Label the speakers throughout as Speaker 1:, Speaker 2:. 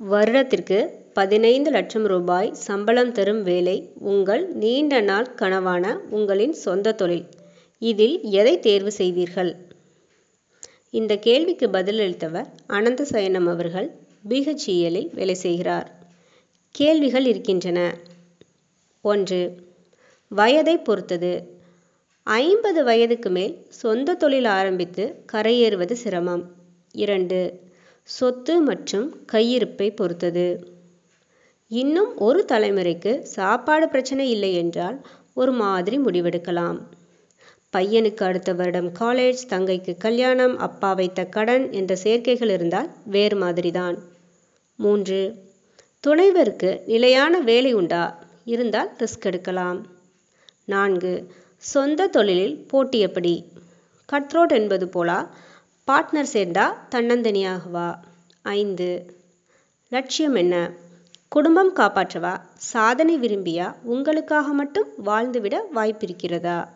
Speaker 1: வருடத்திற்கு பதினைந்து லட்சம் ரூபாய் சம்பளம் தரும் வேலை உங்கள் நீண்ட நாள் கனவான உங்களின் சொந்த தொழில். இதில் எதை தேர்வு செய்வீர்கள் இந்த கேள்விக்கு பதிலளித்தவர் அனந்த சயனம் அவர்கள். பிஹெச்இஎல்லில் வேலை செய்கிறார். கேள்விகள் இருக்கின்றன. ஒன்று வயதை பொறுத்தது. ஐம்பது வயதுக்கு மேல் சொந்த தொழில் ஆரம்பித்து கரையேறுவது சிரமம். இரண்டு சொத்து மற்றும் கையிருப்பை பொறுத்தது. இன்னும் ஒரு தலைமுறைக்கு சாப்பாடு பிரச்சனை இல்லை என்றால் ஒரு மாதிரி முடிவெடுக்கலாம். பையனுக்கு அடுத்த வருடம் காலேஜ் தங்கைக்கு கல்யாணம் அப்பா வைத்த கடன் என்ற சேர்க்கைகள் இருந்தால் வேறு மாதிரிதான். மூன்று துணைவருக்கு நிலையான வேலை உண்டா? இருந்தால் ரிஸ்க் எடுக்கலாம். நான்கு சொந்த தொழிலில் போட்டி எப்படி? கட்ரோட் என்பது போலா? பார்ட்னர் சேர்ந்தா தன்னந்தனியாகவா? ஐந்து. லட்சியம் என்ன? குடும்பம் காப்பாற்றவா? சாதனை விரும்பியா? உங்களுக்காக மட்டும் வாழ்ந்துவிட வாய்ப்பிருக்கிறதா?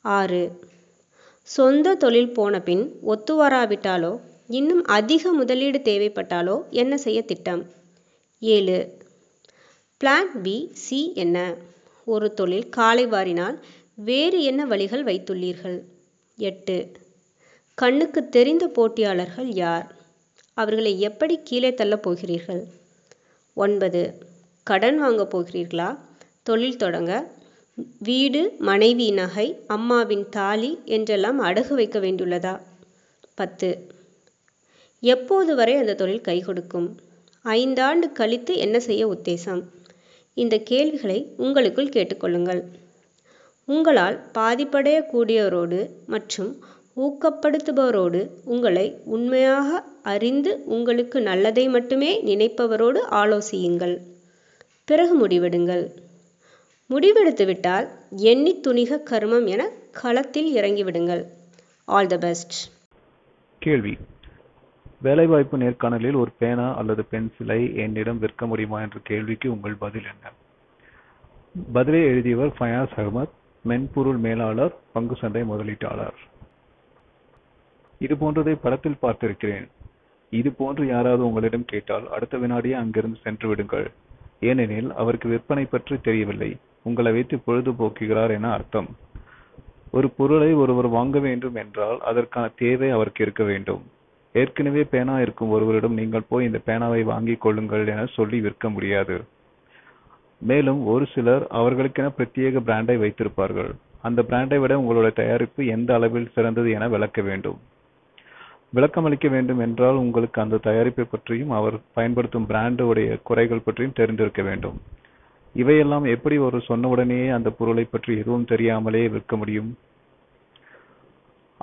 Speaker 1: ஆறு. சொந்த தொழில் போன பின் ஒத்து வராவிட்டாலோ இன்னும் அதிக முதலீடு தேவைப்பட்டாலோ என்ன செய்ய திட்டம்? ஏழு. பிளான் பி சி என்ன? ஒரு தொழில் காலை வாரினால் வேறு என்ன வழிகள் வைத்துள்ளீர்கள்? எட்டு. கண்ணுக்கு தெரிந்த போட்டியாளர்கள் யார்? அவர்களை எப்படி கீழே தள்ளப் போகிறீர்கள்? ஒன்பது. கடன் வாங்கப் போகிறீர்களா? தொழில் தொடங்க. வீடு மனைவி நகை அம்மாவின் தாலி என்றெல்லாம் அடகு வைக்க வேண்டியுள்ளதா? பத்து. எப்போது வரை அந்த தொழில் கை கொடுக்கும்? ஐந்தாண்டு கழித்து என்ன செய்ய உத்தேசம்? இந்த கேள்விகளை உங்களுக்குள் கேட்டுக்கொள்ளுங்கள் உங்களால் பாதிப்படையக்கூடியவரோடு மற்றும் ஊக்கப்படுத்துபவரோடு உங்களை உண்மையாக அறிந்து உங்களுக்கு நல்லதை மட்டுமே நினைப்பவரோடு ஆலோசியுங்கள். பிறகு முடிவெடுங்கள். முடிவெடுத்துவிட்டால் எண்ணி துணிக கர்மம் என களத்தில் இறங்கிவிடுங்கள். ஆல் த பெஸ்ட்
Speaker 2: கேள்வி. வேலைவாய்ப்பு நேர்காணலில் ஒரு பேனா அல்லது பென்சிலை என்னிடம் விற்க முடியுமா என்ற கேள்விக்கு உங்கள் பதில் என்ன? பதிலை எழுதியவர் ஃபயாஸ் அகமத் மென்பொருள் மேலாளர் பங்கு சந்தை முதலீட்டாளர். இது போன்றதை படத்தில் பார்த்திருக்கிறேன். இது போன்று யாராவது உங்களிடம் கேட்டால் அடுத்த வினாடியே அங்கிருந்து சென்று விடுங்கள். ஏனெனில் அவருக்கு விற்பனை பற்றி தெரியவில்லை. உங்களை வைத்து பொழுதுபோக்குகிறார் என அர்த்தம். ஒரு பொருளை ஒருவர் வாங்க வேண்டும் என்றால் அதற்கான தேவை அவருக்கு இருக்க வேண்டும். ஏற்கனவே பேனா இருக்கும் ஒருவரிடம் நீங்கள் போய் இந்த பேனாவை வாங்கிக் கொள்ளுங்கள் என சொல்லி விற்க முடியாது. மேலும் ஒரு சிலர் அவர்களுக்கென பிரத்யேக பிராண்டை வைத்திருப்பார்கள். அந்த பிராண்டை விட உங்களுடைய தயாரிப்பு எந்த அளவில் சிறந்தது என விளக்க வேண்டும். விளக்கமளிக்க வேண்டும் என்றால் உங்களுக்கு அந்த தயாரிப்பை பற்றியும் அவர் பயன்படுத்தும் பிராண்டு உடைய குறைகள் பற்றியும் தெரிந்திருக்க வேண்டும். இவையெல்லாம் எப்படி ஒரு சொன்னவுடனேயே அந்த பொருளை பற்றி எதுவும் தெரியாமலே விற்க முடியும்?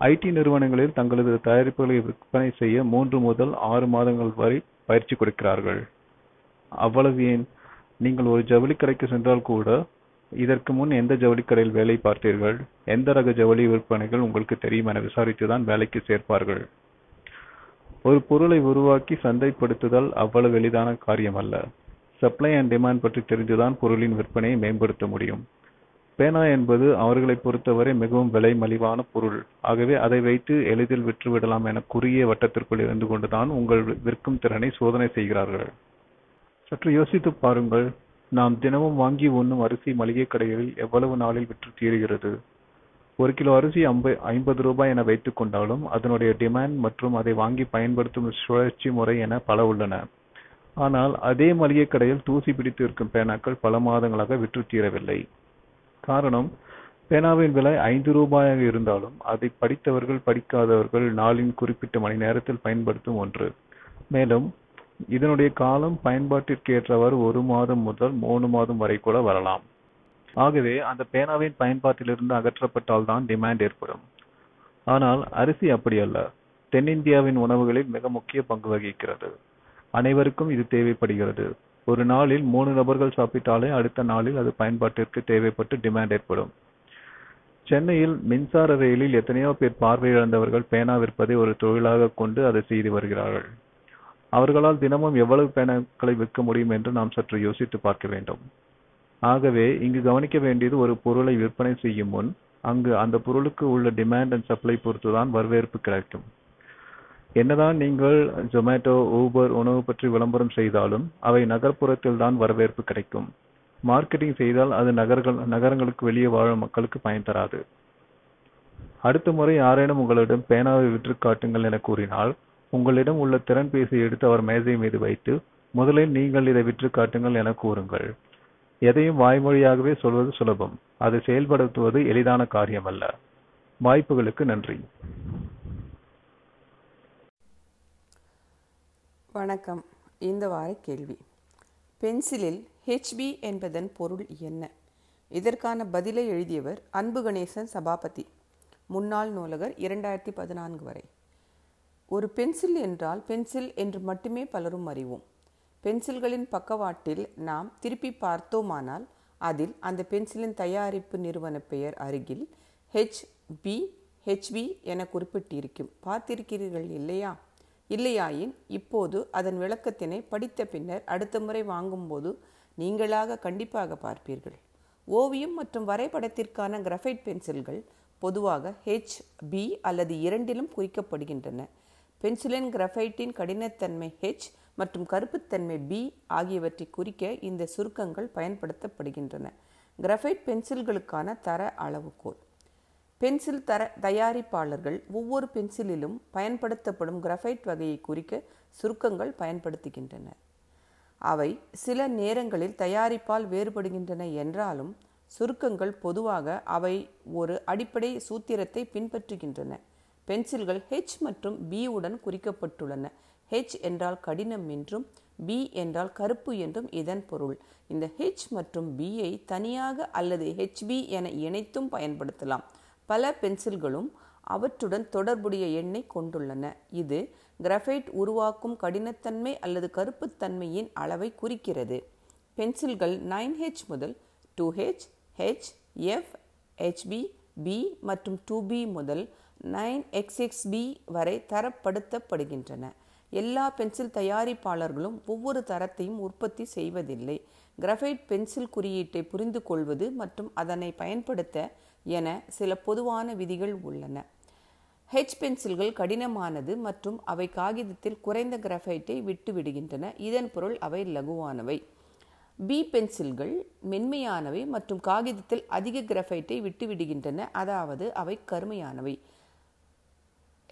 Speaker 2: ஐடி நிறுவனங்களில் தங்களது தயாரிப்புகளை விற்பனை செய்ய மூன்று முதல் ஆறு மாதங்கள் வரை பயிற்சி கொடுக்கிறார்கள். அவ்வளவு ஏன்? நீங்கள் ஒரு ஜவுளி கடைக்கு சென்றால் கூட இதற்கு முன் எந்த ஜவுளி கடையில் வேலை பார்த்தீர்கள்? எந்த ரக ஜவுளி விற்பனைகள் உங்களுக்கு தெரியும் என விசாரித்துதான் வேலைக்கு சேர்ப்பார்கள். ஒரு பொருளை உருவாக்கி சந்தைப்படுத்துதல் அவ்வளவு எளிதான காரியம் அல்ல சப்ளை அண்ட் டிமாண்ட் பற்றி தெரிந்துதான் பொருளின் விற்பனையை மேம்படுத்த முடியும். பேனா என்பது அவர்களை பொறுத்தவரை மிகவும் விலை மலிவான பொருள். ஆகவே அதை வைத்து எளிதில் விற்றுவிடலாம் என குறுகிய வட்டத்திற்குள் இருந்து கொண்டுதான் உங்கள் விற்கும் திறனை சோதனை செய்கிறார்கள். சற்று யோசித்து பாருங்கள். நாம் தினமும் வாங்கி உண்ணும் அரிசி மளிகை கடைகளில் எவ்வளவு நாளில் விற்று தீருகிறது? ஒரு கிலோ அரிசி ஐம்ப ஐம்பது ரூபாய் என வைத்துக் கொண்டாலும் அதனுடைய டிமாண்ட் மற்றும் அதை வாங்கி பயன்படுத்தும் சுழற்சி முறை என பல உள்ளன. ஆனால் அதே மளிகை கடையில் தூசி பிடித்து இருக்கும் பேனாக்கள் பல மாதங்களாக விற்று தீரவில்லை. காரணம் பேனாவின் விலை ஐந்து ரூபாயாக இருந்தாலும் அதை படித்தவர்கள் படிக்காதவர்கள் நாளின் குறிப்பிட்ட மணி நேரத்தில் பயன்படுத்தும் ஒன்று. மேலும் இதனுடைய காலம் பயன்பாட்டிற்கு ஏற்றவாறு ஒரு மாதம் முதல் மூணு மாதம் வரை கூட வரலாம். ஆகவே அந்த பேனாவின் பயன்பாட்டிலிருந்து அகற்றப்பட்டால் தான் டிமாண்ட் ஏற்படும். ஆனால் அரிசி அப்படி அல்ல தென்னிந்தியாவின் உணவுகளில் மிக முக்கிய பங்கு வகிக்கிறது. அனைவருக்கும் இது தேவைப்படுகிறது. ஒரு நாளில் மூணு நபர்கள் சாப்பிட்டாலே அடுத்த நாளில் அது பயன்பாட்டிற்கு தேவைப்பட்டு டிமாண்ட் ஏற்படும். சென்னையில் மின்சார ரயிலில் எத்தனையோ பேர் பார்வையிழந்தவர்கள் பேனா விற்பதை ஒரு தொழிலாக கொண்டு அதை செய்து வருகிறார்கள். அவர்களால் தினமும் எவ்வளவு பேனாக்களை விற்க முடியும் என்று நாம் சற்று யோசித்து பார்க்க வேண்டும். ஆகவே இங்கு கவனிக்க வேண்டியது ஒரு பொருளை விற்பனை செய்யும் முன் அங்கு அந்த பொருளுக்கு உள்ள டிமாண்ட் அண்ட் சப்ளை பொறுத்துதான் வரவேற்பு கிடைக்கும். என்னதான் நீங்கள் ஜொமேட்டோ ஊபர் உணவு பற்றி விளம்பரம் செய்தாலும் அவை நகர்ப்புறத்தில் தான் வரவேற்பு கிடைக்கும். மார்க்கெட்டிங் செய்தால் அது நகர்கள் நகரங்களுக்கு வெளியே வாழும் மக்களுக்கு பயன் தராது. அடுத்த முறை யாரேனும் உங்களிடம் பேனாவை விற்று காட்டுங்கள் என கூறினால் உங்களிடம் உள்ள திறன்பேசியை எடுத்து அவர் மேசை மீது வைத்து முதலில் நீங்கள் இதை விற்று காட்டுங்கள் என கூறுங்கள். எதையும் வாய்மொழியாகவே சொல்வது சுலபம். அதை செயல்படுத்துவது எளிதான காரியமல்ல. வாய்ப்புகளுக்கு நன்றி.
Speaker 3: வணக்கம். இந்த வார கேள்வி. பென்சிலில் ஹெச்பி என்பதன் பொருள் என்ன? இதற்கான பதிலை எழுதியவர் அன்பு கணேசன் சபாபதி. முன்னாள் நூலகர் இரண்டாயிரத்தி பதினான்கு வரை. ஒரு பென்சில் என்றால் பென்சில் என்று மட்டுமே பலரும் அறிவோம். பென்சில்களின் பக்கவாட்டில் நாம் திருப்பி பார்த்தோமானால் அதில் அந்த பென்சிலின் தயாரிப்பு நிறுவன பெயர் அருகில் ஹெச் பி ஹெச்பி என குறிப்பிட்டிருக்கும். பார்த்திருக்கிறீர்கள் இல்லையா? இல்லையாயின் இப்போது அதன் விளக்கத்தினை படித்த பின்னர் அடுத்த முறை வாங்கும்போது நீங்களாக கண்டிப்பாக பார்ப்பீர்கள். ஓவியம் மற்றும் வரைபடத்திற்கான கிரஃபைட் பென்சில்கள் பொதுவாக ஹெச் பி அல்லது இரண்டிலும் குறிக்கப்படுகின்றன. பென்சிலின் கிரஃபைட்டின் கடினத்தன்மை ஹெச் மற்றும் கருப்புத்தன்மை பி ஆகியவற்றை குறிக்க இந்த சுருக்கங்கள் பயன்படுத்தப்படுகின்றன. கிரஃபைட் பென்சில்களுக்கான தர அளவுகோல். பென்சில் தர தயாரிப்பாளர்கள் ஒவ்வொரு பென்சிலிலும் பயன்படுத்தப்படும் கிரஃபைட் வகையை குறிக்க சுருக்கங்கள் பயன்படுத்துகின்றனர் அவை சில நேரங்களில் தயாரிப்பால் வேறுபடுகின்றன என்றாலும் சுருக்கங்கள் பொதுவாக அவை ஒரு அடிப்படை சூத்திரத்தை பின்பற்றுகின்றன. பென்சில்கள் ஹெச் மற்றும் பி உடன் குறிக்கப்பட்டுள்ளன. ஹெச் என்றால் கடினம் என்றும் பி என்றால் கருப்பு என்றும் இதன் பொருள். இந்த ஹெச் மற்றும் பியை தனியாக அல்லது ஹெச்பி என இணைத்தும் பயன்படுத்தலாம். பல பென்சில்களும் அவற்றுடன் தொடர்புடைய எண்ணை கொண்டுள்ளன. இது கிராஃபைட் உருவாக்கும் கடினத்தன்மை அல்லது கருப்புத்தன்மையின் அளவை குறிக்கிறது. பென்சில்கள் நைன் ஹெச் முதல் two H H F HB B மற்றும் டூ பி முதல் நைன் எக்ஸ்எக்ஸ்பி வரை தரப்படுத்தப்படுகின்றன. எல்லா பென்சில் தயாரிப்பாளர்களும் ஒவ்வொரு தரத்தையும் உற்பத்தி செய்வதில்லை. கிரஃபைட் பென்சில் குறியீட்டை புரிந்து கொள்வது மற்றும் அதனை பயன்படுத்த என சில பொதுவான விதிகள் உள்ளன. ஹெச் பென்சில்கள் கடினமானது மற்றும் அவை காகிதத்தில் குறைந்த கிரஃபைட்டை விட்டு விடுகின்றன. இதன் பொருள் அவை லகுவானவை. பி பென்சில்கள் மென்மையானவை மற்றும் காகிதத்தில் அதிக கிரஃபைட்டை விட்டுவிடுகின்றன அதாவது அவை கருமையானவை.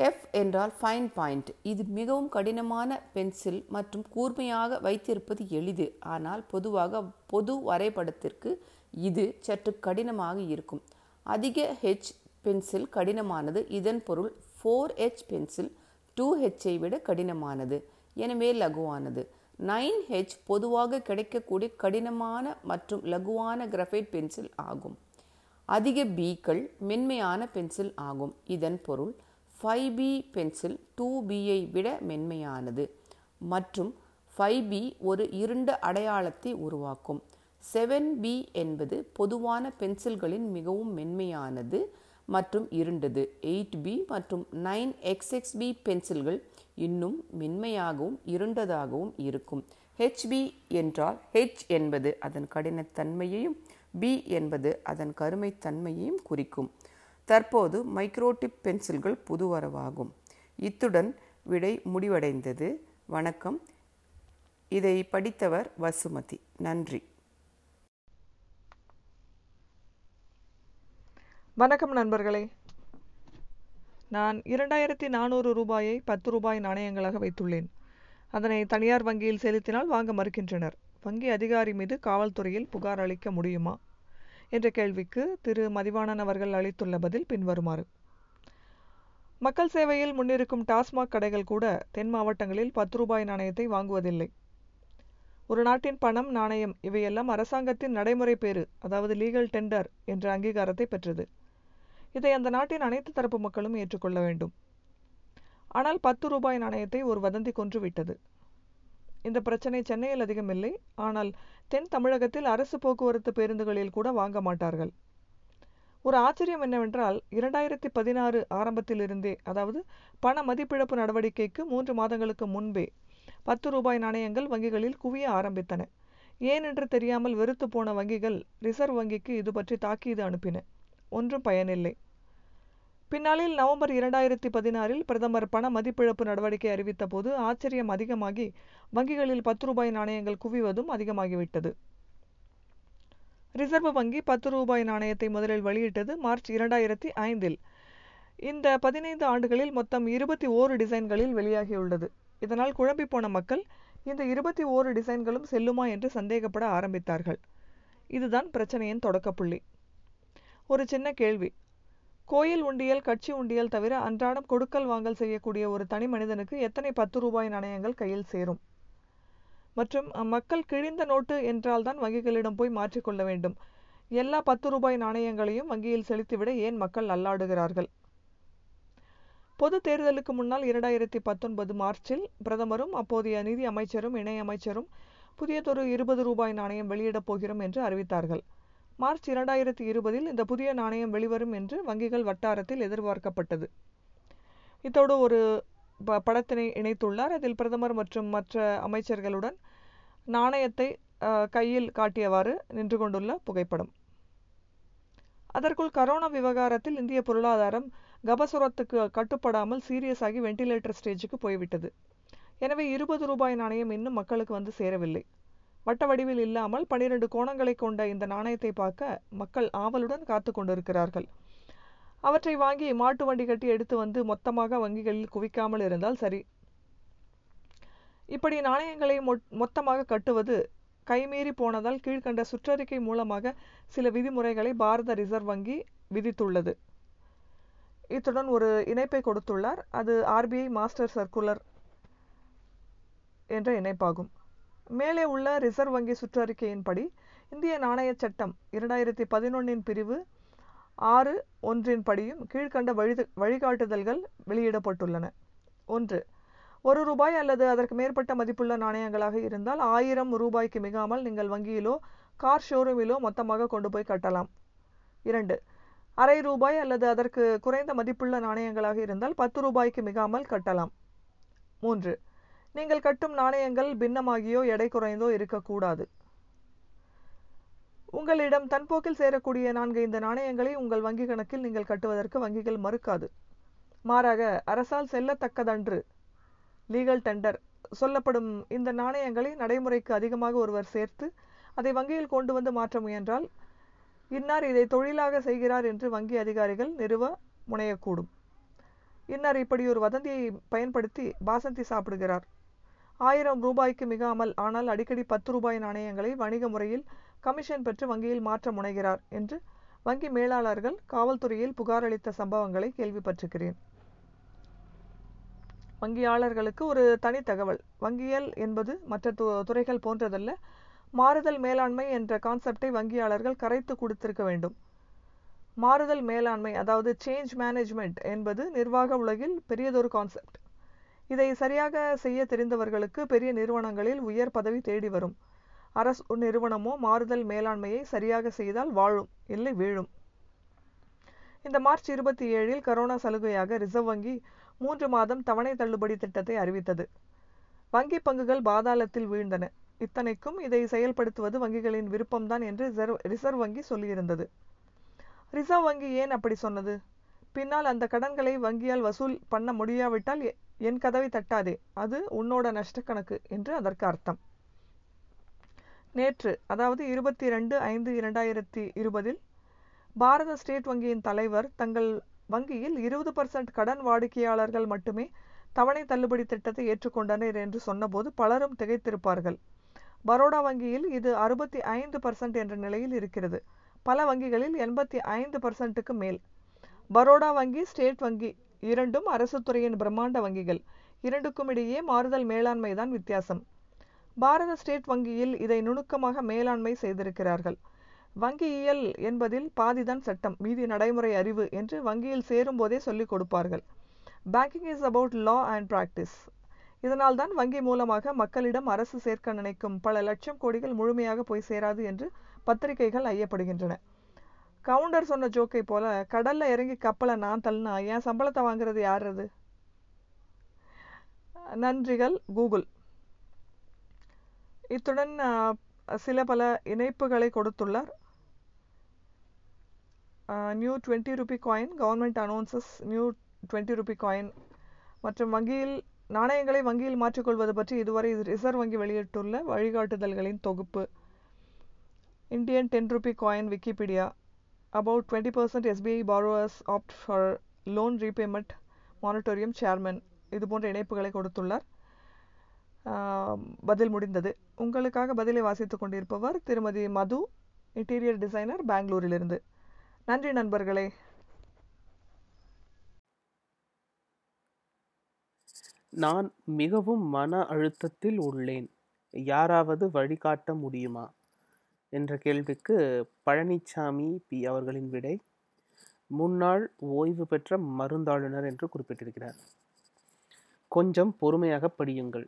Speaker 3: எஃப் என்றால் ஃபைன் பாயிண்ட் இது மிகவும் கடினமான பென்சில் மற்றும் கூர்மையாக வைத்திருப்பது எளிது. ஆனால் பொதுவாக பொது வரைபடத்திற்கு இது சற்று கடினமாக இருக்கும். அதிக ஹெச் பென்சில் கடினமானது. இதன் பொருள் ஃபோர் ஹெச் பென்சில் டூ ஹெச்சை விட கடினமானது. எனவே லகுவானது. நைன் ஹெச் பொதுவாக கிடைக்கக்கூடிய கடினமான மற்றும் லகுவான கிராஃபைட் பென்சில் ஆகும். அதிக பீக்கள் மென்மையான பென்சில் ஆகும். இதன் பொருள் ஃபைவ் பி பென்சில் டூ பியை விட மென்மையானது மற்றும் ஃபைவ் பி ஒரு இருண்ட அடையாளத்தை உருவாக்கும். செவன் பி என்பது பொதுவான பென்சில்களின் மிகவும் மென்மையானது மற்றும் இருண்டது. எயிட் பி மற்றும் நைன் எக்ஸ்எக்ஸ் பி பென்சில்கள் இன்னும் மென்மையாகவும் இருண்டதாகவும் இருக்கும். ஹெச்பி என்றால் ஹெச் என்பது அதன் கடினத்தன்மையையும் பி என்பது அதன் கருமைத்தன்மையையும் குறிக்கும். தற்போது மைக்ரோடிப் பென்சில்கள் புதுவரவாகும் இத்துடன் விடை முடிவடைந்தது. வணக்கம். இதை படித்தவர் வசுமதி. நன்றி.
Speaker 4: வணக்கம் நண்பர்களே. நான் இரண்டாயிரத்தி நானூறு ரூபாயை பத்து ரூபாய் நாணயங்களாக வைத்துள்ளேன். அதனை தனியார் வங்கியில் செலுத்தினால் வாங்க மறுக்கின்றனர். வங்கி அதிகாரி மீது காவல்துறையில் புகார் அளிக்க முடியுமா? என்ற கேள்விக்கு திரு. மதிவாணன் அவர்கள் அளித்துள்ள பதில் பின்வருமாறு. மக்கள் சேவையில் முன்னிருக்கும் டாஸ்மாக் கடைகள் கூட தென் மாவட்டங்களில் பத்து ரூபாய் நாணயத்தை வாங்குவதில்லை. ஒரு நாட்டின் பணம் நாணயம் இவையெல்லாம் அரசாங்கத்தின் நடைமுறை பேறு அதாவது லீகல் டெண்டர் என்ற அங்கீகாரத்தை பெற்றது. இதை அந்த நாட்டின் அனைத்து தரப்பு மக்களும் ஏற்றுக்கொள்ள வேண்டும். ஆனால் பத்து ரூபாய் நாணயத்தை ஒரு வதந்தி கொன்று விட்டது. இந்த பிரச்சனை சென்னையில் அதிகமில்லை ஆனால் தென் தமிழகத்தில் அரசு போக்குவரத்து பேருந்துகளில் கூட வாங்க மாட்டார்கள். ஒரு ஆச்சரியம் என்னவென்றால் இரண்டாயிரத்தி பதினாறு ஆரம்பத்திலிருந்தே அதாவது பண மதிப்பிழப்பு நடவடிக்கைக்கு மூன்று மாதங்களுக்கு முன்பே பத்து ரூபாய் நாணயங்கள் வங்கிகளில் குவிய ஆரம்பித்தன. ஏனென்று தெரியாமல் வெறுத்து போன வங்கிகள் ரிசர்வ் வங்கிக்கு இது பற்றி தாக்கீது அனுப்பின. ஒன்றும் பயனில்லை. பின்னாளில் நவம்பர் இரண்டாயிரத்தி பதினாறில் பிரதமர் பண மதிப்பிழப்பு நடவடிக்கை அறிவித்த போது ஆச்சரியம் அதிகமாகி வங்கிகளில் பத்து ரூபாய் நாணயங்கள் குவிவதும் அதிகமாகிவிட்டது. ரிசர்வ் வங்கி பத்து ரூபாய் நாணயத்தை முதலில் வெளியிட்டது மார்ச் இரண்டாயிரத்தி ஐந்தில். இந்த பதினைந்து ஆண்டுகளில் மொத்தம் இருபத்தி ஓரு டிசைன்களில் வெளியாகியுள்ளது. இதனால் குழம்பி போன மக்கள் இந்த இருபத்தி ஓரு டிசைன்களும் செல்லுமா என்று சந்தேகப்பட ஆரம்பித்தார்கள். இதுதான் பிரச்சனையின் தொடக்கப்புள்ளி. ஒரு சின்ன கேள்வி கோயில் உண்டியல் கட்சி உண்டியல் தவிர அன்றாடம் கொடுக்கல் வாங்கல் செய்யக்கூடிய ஒரு தனி மனிதனுக்கு எத்தனை பத்து ரூபாய் நாணயங்கள் கையில் சேரும்? மற்றும் மக்கள் கிழிந்த நோட்டு என்றால்தான் வங்கிகளிடம் போய் மாற்றிக்கொள்ள வேண்டும். எல்லா பத்து ரூபாய் நாணயங்களையும் வங்கியில் செலுத்திவிட ஏன் மக்கள் அல்லாடுகிறார்கள்? பொது தேர்தலுக்கு முன்னால் இரண்டாயிரத்தி பத்தொன்பது மார்ச்சில் பிரதமரும் அப்போதைய நிதி அமைச்சரும் இணை அமைச்சரும் புதியதொரு இருபது ரூபாய் நாணயம் வெளியிடப் போகிறோம் என்று அறிவித்தார்கள். மார்ச் இரண்டாயிரத்தி இருபதில் இந்த புதிய நாணயம் வெளிவரும் என்று வங்கிகள் வட்டாரத்தில் எதிர்பார்க்கப்பட்டது. இதோடு ஒரு ப- படத்தினை இணைத்துள்ளார். அதில் பிரதமர் மற்றும் மற்ற அமைச்சர்களுடன் நாணயத்தை கையில் காட்டியவாறு நின்று கொண்டுள்ள புகைப்படம். அதற்குள் கரோனா விவகாரத்தில் இந்திய பொருளாதாரம் கபசுரத்துக்கு கட்டுப்படாமல் சீரியஸ் ஆகி வெண்டிலேட்டர் ஸ்டேஜுக்கு போய்விட்டது. எனவே இருபது ரூபாய் நாணயம் இன்னும் மக்களுக்கு வந்து சேரவில்லை. வட்ட வடிவில் இல்லாமல் பனிரெண்டு கோணங்களை கொண்ட இந்த நாணயத்தை பார்க்க மக்கள் ஆவலுடன் காத்து கொண்டிருக்கிறார்கள். அவற்றை வாங்கி மாட்டு வண்டி கட்டி எடுத்து வந்து மொத்தமாக வங்கிகளில் குவிக்காமல் இருந்தால் சரி. இப்படி நாணயங்களை மொத்தமாக கட்டுவது கைமீறி போனதால் கீழ்க்கண்ட சுற்றறிக்கை மூலமாக சில விதிமுறைகளை பாரத ரிசர்வ் வங்கி விதித்துள்ளது. இத்துடன் ஒரு இணைப்பை கொடுத்துள்ளார். அது ஆர்பிஐ மாஸ்டர் சர்க்குலர் என்ற இணைப்பாகும். மேலே உள்ள ரிசர்வ் வங்கி சுற்றறிக்கையின்படி இந்திய நாணயச் சட்டம் இரண்டாயிரத்தி பதினொன்னின் பிரிவு ஆறு ஒன்றின் படியும் கீழ்க்கண்ட வழி வழிகாட்டுதல்கள் வெளியிடப்பட்டுள்ளன. ஒன்று ஒரு ரூபாய் அல்லது அதற்கு மேற்பட்ட மதிப்புள்ள நாணயங்களாக இருந்தால் ஆயிரம் ரூபாய்க்கு மிகாமல் நீங்கள் வங்கியிலோ கார் ஷோரூமிலோ மொத்தமாக கொண்டு போய் கட்டலாம். இரண்டு அரை ரூபாய் அல்லது அதற்கு குறைந்த மதிப்புள்ள நாணயங்களாக இருந்தால் பத்து ரூபாய்க்கு மிகாமல் கட்டலாம். மூன்று நீங்கள் கட்டும் நாணயங்கள் பின்னமாகியோ எடை குறைந்தோ இருக்கக்கூடாது. உங்களிடம் தன்போக்கில் சேரக்கூடிய நான்கு இந்த நாணயங்களை உங்கள் வங்கி கணக்கில் நீங்கள் கட்டுவதற்கு வங்கிகள் மறுக்காது. மாறாக அரசால் செல்லத்தக்கதன்று லீகல் டெண்டர் சொல்லப்படும் இந்த நாணயங்களை நடைமுறைக்கு அதிகமாக ஒருவர் சேர்த்து அதை வங்கியில் கொண்டு வந்து மாற்ற முயன்றால் இன்னார் இதை தொழிலாக செய்கிறார் என்று வங்கி அதிகாரிகள் நிறுவ முனையக்கூடும். இன்னார் இப்படி ஒரு வதந்தியை பயன்படுத்தி பாசந்தி சாப்பிடுகிறார். ஆயிரம் ரூபாய்க்கு மிகாமல் ஆனால் அடிக்கடி பத்து ரூபாய் நாணயங்களை வணிக முறையில் கமிஷன் பெற்று வங்கியில் மாற்ற முனைகிறார் என்று வங்கி மேலாளர்கள் காவல்துறையில் புகார் அளித்த சம்பவங்களை கேள்விப்பட்டிருக்கிறேன். வங்கியாளர்களுக்கு ஒரு தனி தகவல். வங்கியல் என்பது மற்ற து- துறைகள் போன்றதல்ல. மாறுதல் மேலாண்மை என்ற கான்செப்டை வங்கியாளர்கள் கரைத்து கொடுத்திருக்க வேண்டும். மாறுதல் மேலாண்மை அதாவது சேஞ்ச் மேனேஜ்மெண்ட் என்பது நிர்வாக உலகில் பெரியதொரு கான்செப்ட் இதை சரியாக செய்ய தெரிந்தவர்களுக்கு பெரிய நிறுவனங்களில் உயர் பதவி தேடி வரும். அரசு நிறுவனமோ மாறுதல் மேலாண்மையை சரியாக செய்தால் வாழும் இல்லை வீழும். இந்த மார்ச் இருபத்தி ஏழில் கரோனா சலுகையாக ரிசர்வ் வங்கி மூன்று மாதம் தவணை தள்ளுபடி திட்டத்தை அறிவித்தது. வங்கி பங்குகள் பாதாளத்தில் வீழ்ந்தன. இத்தனைக்கும் இதை செயல்படுத்துவது வங்கிகளின் விருப்பம்தான் என்று ரிசர்வ் ரிசர்வ் வங்கி சொல்லியிருந்தது. ரிசர்வ் வங்கி ஏன் அப்படி சொன்னது? பின்னால் அந்த கடன்களை வங்கியால் வசூல் பண்ண முடியாவிட்டால் என் கதவை தட்டாதே அது உன்னோட நஷ்டக்கணக்கு என்று அதற்கு அர்த்தம். நேற்று அதாவது இருபத்தி ரெண்டு ஐந்து இரண்டாயிரத்தி இருபதில் பாரத ஸ்டேட் வங்கியின் தலைவர் தங்கள் வங்கியில் இருபது பர்சன்ட் கடன் வாடிக்கையாளர்கள் மட்டுமே தவணை தள்ளுபடி திட்டத்தை ஏற்றுக்கொண்டனர் என்று சொன்னபோது பலரும் திகைத்திருப்பார்கள். பரோடா வங்கியில் இது அறுபத்தி ஐந்து பர்சன்ட் என்ற நிலையில் இருக்கிறது. பல வங்கிகளில் எண்பத்தி ஐந்து பர்சன்ட்டுக்கு மேல். பரோடா வங்கி ஸ்டேட் வங்கி இரண்டும் அரசு துறையின் பிரம்மாண்ட வங்கிகள். இரண்டுக்கும் இடையே மாறுதல் மேலாண்மை தான் வித்தியாசம். பாரத ஸ்டேட் வங்கியில் இதை நுணுக்கமாக மேலாண்மை செய்திருக்கிறார்கள். வங்கியியல் என்பதில் பாதிதான் சட்டம் மீதி நடைமுறை அறிவு என்று வங்கியில் சேரும் போதே சொல்லிக் கொடுப்பார்கள். Banking is about law and practice இதனால் தான் வங்கி மூலமாக மக்களிடம் அரசு சேர்க்க நினைக்கும் பல லட்சம் கோடிகள் முழுமையாக போய் சேராது என்று பத்திரிகைகள் ஐயப்படுகின்றன. கவுண்டர் சொன்ன ஜோக்கை போல கடல்ல இறங்கி கப்பலை நான் தள்ளினா என் சம்பளத்தை வாங்குறது யார் அது? நன்றிகள் கூகுள். இத்துடன் சில பல இணைப்புகளை கொடுத்துள்ளார். New twenty rupee coin government announces new twenty rupee coin மற்றும் வங்கியில் நாணயங்களை வங்கியில் மாற்றிக்கொள்வது பற்றி இதுவரை ரிசர்வ் வங்கி வெளியிட்டுள்ள வழிகாட்டுதல்களின் தொகுப்பு. Indian ten rupee coin Wikipedia about 20% SBI borrowers opt for loan repayment moratorium chairman. இது போன்ற இணைப்புகளை கொடுத்துள்ளார். பதில் முடிந்தது. உங்களுக்காக பதிலை வாசித்துக் கொண்டிருப்பவர் திருமதி மது இன்டீரியர் டிசைனர் பெங்களூரிலிருந்து. நன்றி நண்பர்களே.
Speaker 5: நான் மிகவும் மன அழுத்தத்தில் உள்ளேன். யாராவது வழிகாட்ட முடியுமா? என்ற கேள்விக்கு பழனிச்சாமி பி. அவர்களின் விடை முன்னாள் ஓய்வு பெற்ற மருந்தாளுநர் என்று குறிப்பிட்டிருக்கிறார். கொஞ்சம் பொறுமையாக படியுங்கள்.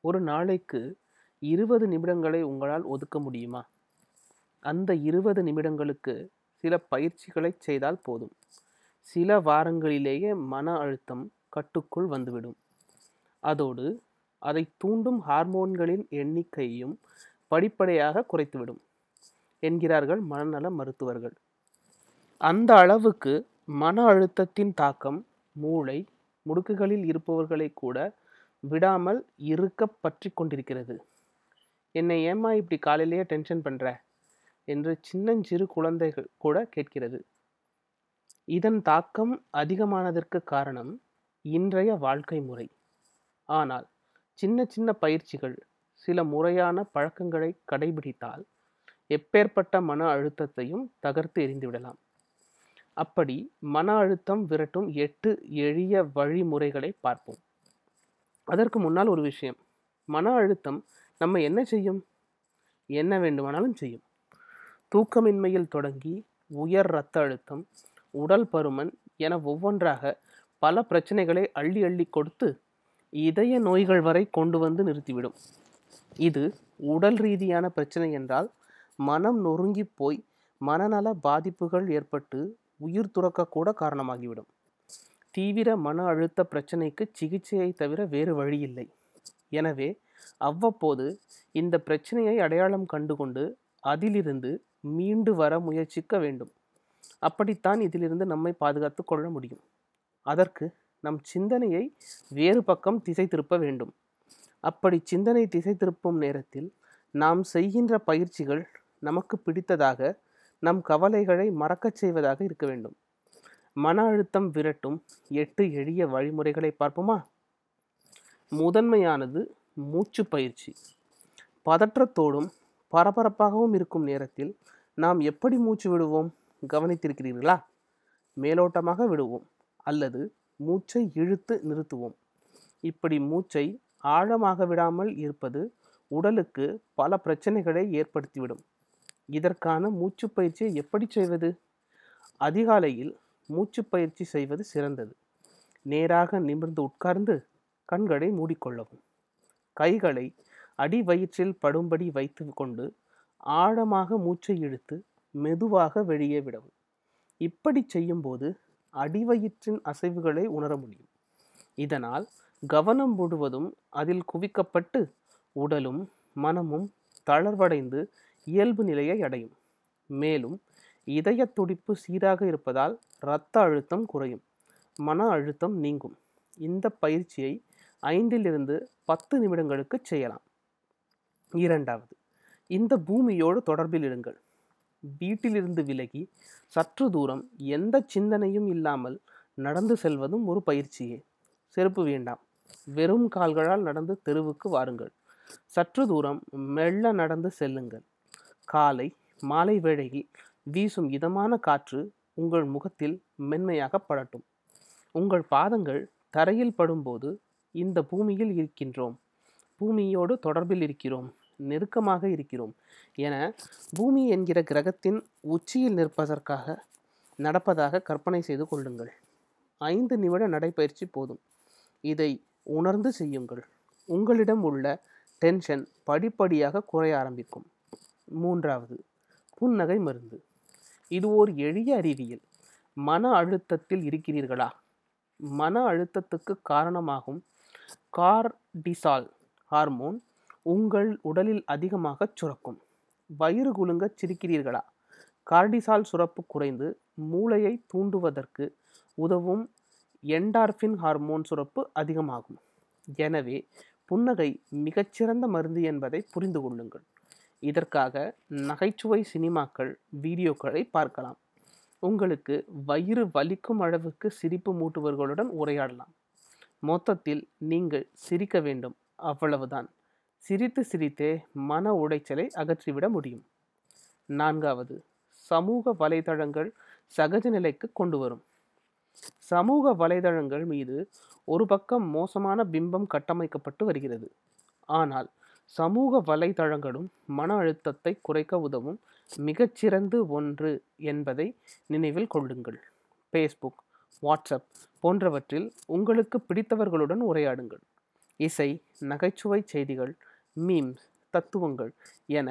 Speaker 5: ஒரு நாளைக்கு இருபது நிமிடங்களை உங்களால் ஒதுக்க முடியுமா? அந்த இருபது நிமிடங்களுக்கு சில பயிற்சிகளை செய்தால் போதும். சில வாரங்களிலேயே மன அழுத்தம் கட்டுக்குள் வந்துவிடும். அதோடு அதை தூண்டும் ஹார்மோன்களின் எண்ணிக்கையும் படிப்படியாக குறைத்துவிடும் என்கிறார்கள் மனநல மருத்துவர்கள். அந்த அளவுக்கு மன அழுத்தத்தின் தாக்கம் மூளை முடுக்குகளில் இருப்பவர்களை கூட விடாமல் இருக்க பற்றி கொண்டிருக்கிறது. என்னை ஏம்மா இப்படி காலையிலேயே டென்ஷன் பண்ணுற என்று சின்னஞ்சிறு குழந்தைகள் கூட கேட்கிறது. இதன் தாக்கம் அதிகமானதற்கு காரணம் இன்றைய வாழ்க்கை முறை. ஆனால் சின்ன சின்ன பயிற்சிகள் சில முறையான பழக்கங்களை கடைபிடித்தால் எப்பேற்பட்ட மன அழுத்தத்தையும் தகர்த்து எறிந்துவிடலாம். அப்படி மன அழுத்தம் விரட்டும் எட்டு எளிய வழிமுறைகளை பார்ப்போம். அதற்கு முன்னால் ஒரு விஷயம். மன அழுத்தம் நம்ம என்ன செய்யும்? என்ன வேண்டுமானாலும் செய்யும். தூக்கமின்மையில் தொடங்கி உயர் இரத்த அழுத்தம் உடல் பருமன் என ஒவ்வொன்றாக பல பிரச்சனைகளை அள்ளி அள்ளி கொடுத்து இதய நோய்கள் வரை கொண்டு வந்து நிறுத்திவிடும். இது உடல் ரீதியான பிரச்சனை என்றால் மனம் நொறுங்கி போய் மனநல பாதிப்புகள் ஏற்பட்டு உயிர் துறக்கக்கூட காரணமாகிவிடும். தீவிர மன அழுத்த பிரச்சனைக்கு சிகிச்சையை தவிர வேறு வழியில்லை. எனவே அவ்வப்போது இந்த பிரச்சனையை அடையாளம் கண்டுகொண்டு அதிலிருந்து மீண்டு வர முயற்சிக்க வேண்டும். அப்படித்தான் இதிலிருந்து நம்மை பாதுகாத்து கொள்ள முடியும். அதற்கு நம் சிந்தனையை வேறு பக்கம் திசை திருப்ப வேண்டும். அப்படி சிந்தனை திசை திருப்பும் நேரத்தில் நாம் செய்கின்ற பயிற்சிகள் நமக்கு பிடித்ததாக நம் கவலைகளை மறக்கச் செய்வதாக இருக்க வேண்டும். மன அழுத்தம் விரட்டும் எட்டு எளிய வழிமுறைகளை பார்ப்போமா? முதன்மையானது மூச்சு பயிற்சி. பதற்றத்தோடும் பரபரப்பாகவும் இருக்கும் நேரத்தில் நாம் எப்படி மூச்சு விடுவோம்? கவனித்திருக்கிறீர்களா? மேலோட்டமாக விடுவோம் அல்லது மூச்சை இழுத்து நிறுத்துவோம். இப்படி மூச்சை ஆழமாக விடாமல் இருப்பது உடலுக்கு பல பிரச்சனைகளை ஏற்படுத்திவிடும். இதற்கான மூச்சு பயிற்சியை எப்படி செய்வது? அதிகாலையில் மூச்சு பயிற்சி செய்வது சிறந்தது. நேராக நிமிர்ந்து உட்கார்ந்து கண்களை மூடிக்கொள்ளவும். கைகளை அடி வயிற்றில் படும்படி வைத்து கொண்டு ஆழமாக மூச்சை இழுத்து மெதுவாக வெளியே விடவும். இப்படி செய்யும்போது அடிவயிற்றின் அசைவுகளை உணர முடியும். இதனால் கவனம் முழுவதும் அதில் குவிக்கப்பட்டு உடலும் மனமும் தளர்வடைந்து இயல்பு நிலையை அடையும். மேலும் இதய துடிப்பு சீராக இருப்பதால் இரத்த அழுத்தம் குறையும். மன அழுத்தம் நீங்கும். இந்த பயிற்சியை ஐந்திலிருந்து பத்து நிமிடங்களுக்கு செய்யலாம். இரண்டாவது இந்த பூமியோடு தொடர்பில் இருங்கள். வீட்டிலிருந்து விலகி சற்று தூரம் எந்த சிந்தனையும் இல்லாமல் நடந்து செல்வதும் ஒரு பயிற்சியே. செருப்பு வேண்டாம். வெறும் கால்களால் நடந்து தெருவுக்கு வாருங்கள். சற்று தூரம் மெல்ல நடந்து செல்லுங்கள். காலை மாலை வேளையில் வீசும் இதமான காற்று உங்கள் முகத்தில் மென்மையாக படட்டும். உங்கள் பாதங்கள் தரையில் படும்போது இந்த பூமியில் இருக்கின்றோம். பூமியோடு தொடர்பில் இருக்கிறோம். நெருக்கமாக இருக்கிறோம் என பூமி என்கிற கிரகத்தின் உச்சியில் நிற்பதற்காக நடப்பதாக கற்பனை செய்து கொள்ளுங்கள். ஐந்து நிமிட நடைப்பயிற்சி போதும். இதை உணர்ந்து செய்யுங்கள். உங்களிடம் உள்ள டென்ஷன் படிப்படியாக குறைய ஆரம்பிக்கும். மூன்றாவது புன்னகை மருந்து. இது ஒரு எளிய அறிவியல். மன அழுத்தத்தில் இருக்கிறீர்களா? மன அழுத்தத்துக்கு காரணமாகும் கார்டிசால் ஹார்மோன் உங்கள் உடலில் அதிகமாக சுரக்கும். வயிறு குலுங்க சிரிக்கிறீர்களா? கார்டிசால் சுரப்பு குறைந்து மூளையை தூண்டுவதற்கு உதவும் என்டார்பின் ஹார்மோன் சுரப்பு அதிகமாகும். எனவே புன்னகை மிகச்சிறந்த மருந்து என்பதை புரிந்து கொள்ளுங்கள். இதற்காக நகைச்சுவை சினிமாக்கள் வீடியோக்களை பார்க்கலாம். உங்களுக்கு வயிறு வலிக்கும் அளவுக்கு சிரிப்பு மூட்டுவர்களுடன் உரையாடலாம். மொத்தத்தில் நீங்கள் சிரிக்க வேண்டும். அவ்வளவுதான். சிரித்து சிரித்தே மன உடைச்சலை அகற்றிவிட முடியும். நான்காவது சமூக வலைதளங்கள் சகஜ நிலைக்கு கொண்டு வரும். சமூக வலைதளங்கள் மீது ஒரு பக்கம் மோசமான பிம்பம் கட்டமைக்கப்பட்டு வருகிறது. ஆனால் சமூக வலைதளங்களும் மன அழுத்தத்தை குறைக்க உதவும் மிகச்சிறந்து ஒன்று என்பதை நினைவில் கொள்ளுங்கள். ஃபேஸ்புக் வாட்ஸ்அப் போன்றவற்றில் உங்களுக்கு பிடித்தவர்களுடன் உரையாடுங்கள். இசை நகைச்சுவை செய்திகள் மீம்ஸ் தத்துவங்கள் என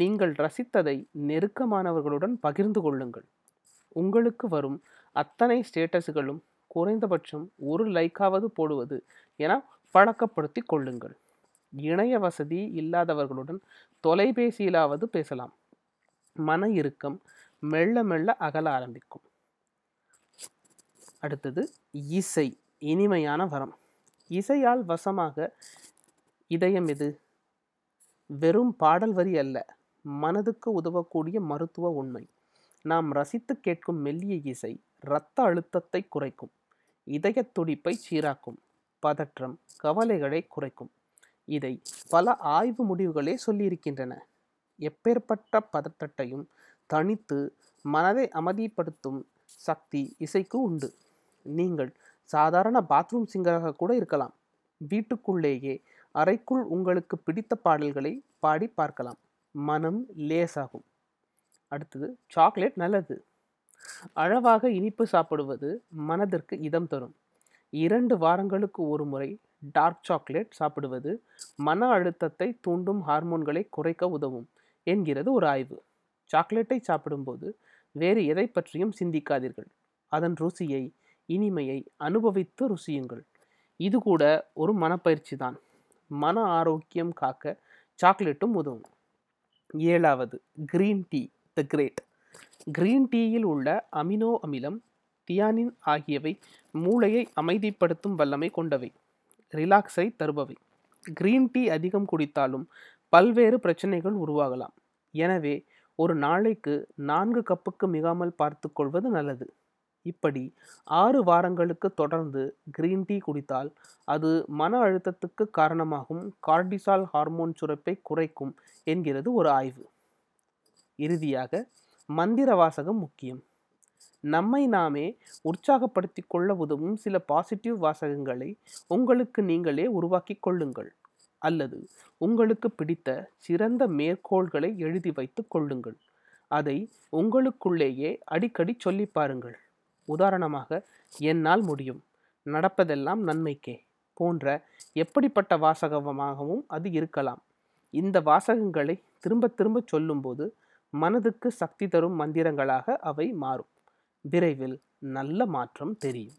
Speaker 5: நீங்கள் ரசித்ததை நெருக்கமானவர்களுடன் பகிர்ந்து கொள்ளுங்கள். உங்களுக்கு வரும் அத்தனை ஸ்டேட்டஸுகளும் குறைந்தபட்சம் ஒரு லைக்காவது போடுவது என பழக்கப்படுத்தி கொள்ளுங்கள். இணைய வசதி இல்லாதவர்களுடன் தொலைபேசியிலாவது பேசலாம். மன இறுக்கம் மெல்ல மெல்ல அகல ஆரம்பிக்கும். அடுத்தது இசை இனிமையான வரம். இசையால் வசமாக இதயம் எது? வெறும் பாடல் வரி அல்ல மனதுக்கு உதவக்கூடிய மருத்துவ உண்மை. நாம் ரசித்து கேட்கும் மெல்லிய இசை இரத்த அழுத்தத்தை குறைக்கும். இதயத் துடிப்பை சீராக்கும். பதற்றம் கவலைகளை குறைக்கும். இதை பல ஆய்வு முடிவுகளே சொல்லியிருக்கின்றன. எப்பேற்பட்ட பதற்றத்தையும் தனித்து மனதை அமைதிப்படுத்தும் சக்தி இசைக்கு உண்டு. நீங்கள் சாதாரண பாத்ரூம் சிங்கராக கூட இருக்கலாம். வீட்டுக்குள்ளேயே அறைக்குள் உங்களுக்கு பிடித்த பாடல்களை பாடி பார்க்கலாம். மனம் லேசாகும். அடுத்தது சாக்லேட் நல்லது. அளவாக இனிப்பு சாப்பிடுவது மனதிற்கு இதம் தரும். இரண்டு வாரங்களுக்கு ஒரு முறை டார்க் சாக்லேட் சாப்பிடுவது மன அழுத்தத்தை தூண்டும் ஹார்மோன்களை குறைக்க உதவும் என்கிறது ஒரு ஆய்வு. சாக்லேட்டை சாப்பிடும்போது வேறு எதை பற்றியும் சிந்திக்காதீர்கள். அதன் ருசியை இனிமையை அனுபவித்து ருசியுங்கள். இது கூட ஒரு மனப்பயிற்சி தான். மன ஆரோக்கியம் காக்க சாக்லேட்டும் உதவும். ஏழாவது green tea the great. Green டீயில் உள்ள அமினோ அமிலம் தியானின் ஆகியவை மூளையை அமைதிப்படுத்தும் வல்லமை கொண்டவை ரிலாக்ஸை தருபவை. கிரீன் டீ அதிகம் குடித்தாலும் பல்வேறு பிரச்சனைகள் உருவாகலாம். எனவே ஒரு நாளைக்கு நான்கு கப்புக்கு மிகாமல் பார்த்து கொள்வது நல்லது. இப்படி ஆறு வாரங்களுக்கு தொடர்ந்து கிரீன் டீ குடித்தால் அது மன அழுத்தத்துக்கு காரணமாகும் கார்டிசால் ஹார்மோன் சுரப்பை குறைக்கும் என்கிறது ஒரு ஆய்வு. இறுதியாக மந்திர வாசகம் முக்கியம். நம்மை நாமே உற்சாகப்படுத்தி கொள்ள உதவும் சில பாசிட்டிவ் வாசகங்களை உங்களுக்கு நீங்களே உருவாக்கி கொள்ளுங்கள். அல்லது உங்களுக்கு பிடித்த சிறந்த மேற்கோள்களை எழுதி வைத்து கொள்ளுங்கள். அதை உங்களுக்குள்ளேயே அடிக்கடி சொல்லி பாருங்கள். உதாரணமாக என்னால் முடியும். நடப்பதெல்லாம் நன்மைக்கே போன்ற எப்படிப்பட்ட வாசகமாகவும் அது இருக்கலாம். இந்த வாசகங்களை திரும்ப திரும்ப சொல்லும்போது மனதுக்கு சக்தி தரும் மந்திரங்களாக அவை மாறும். விரைவில் நல்ல மாற்றம் தெரியும்.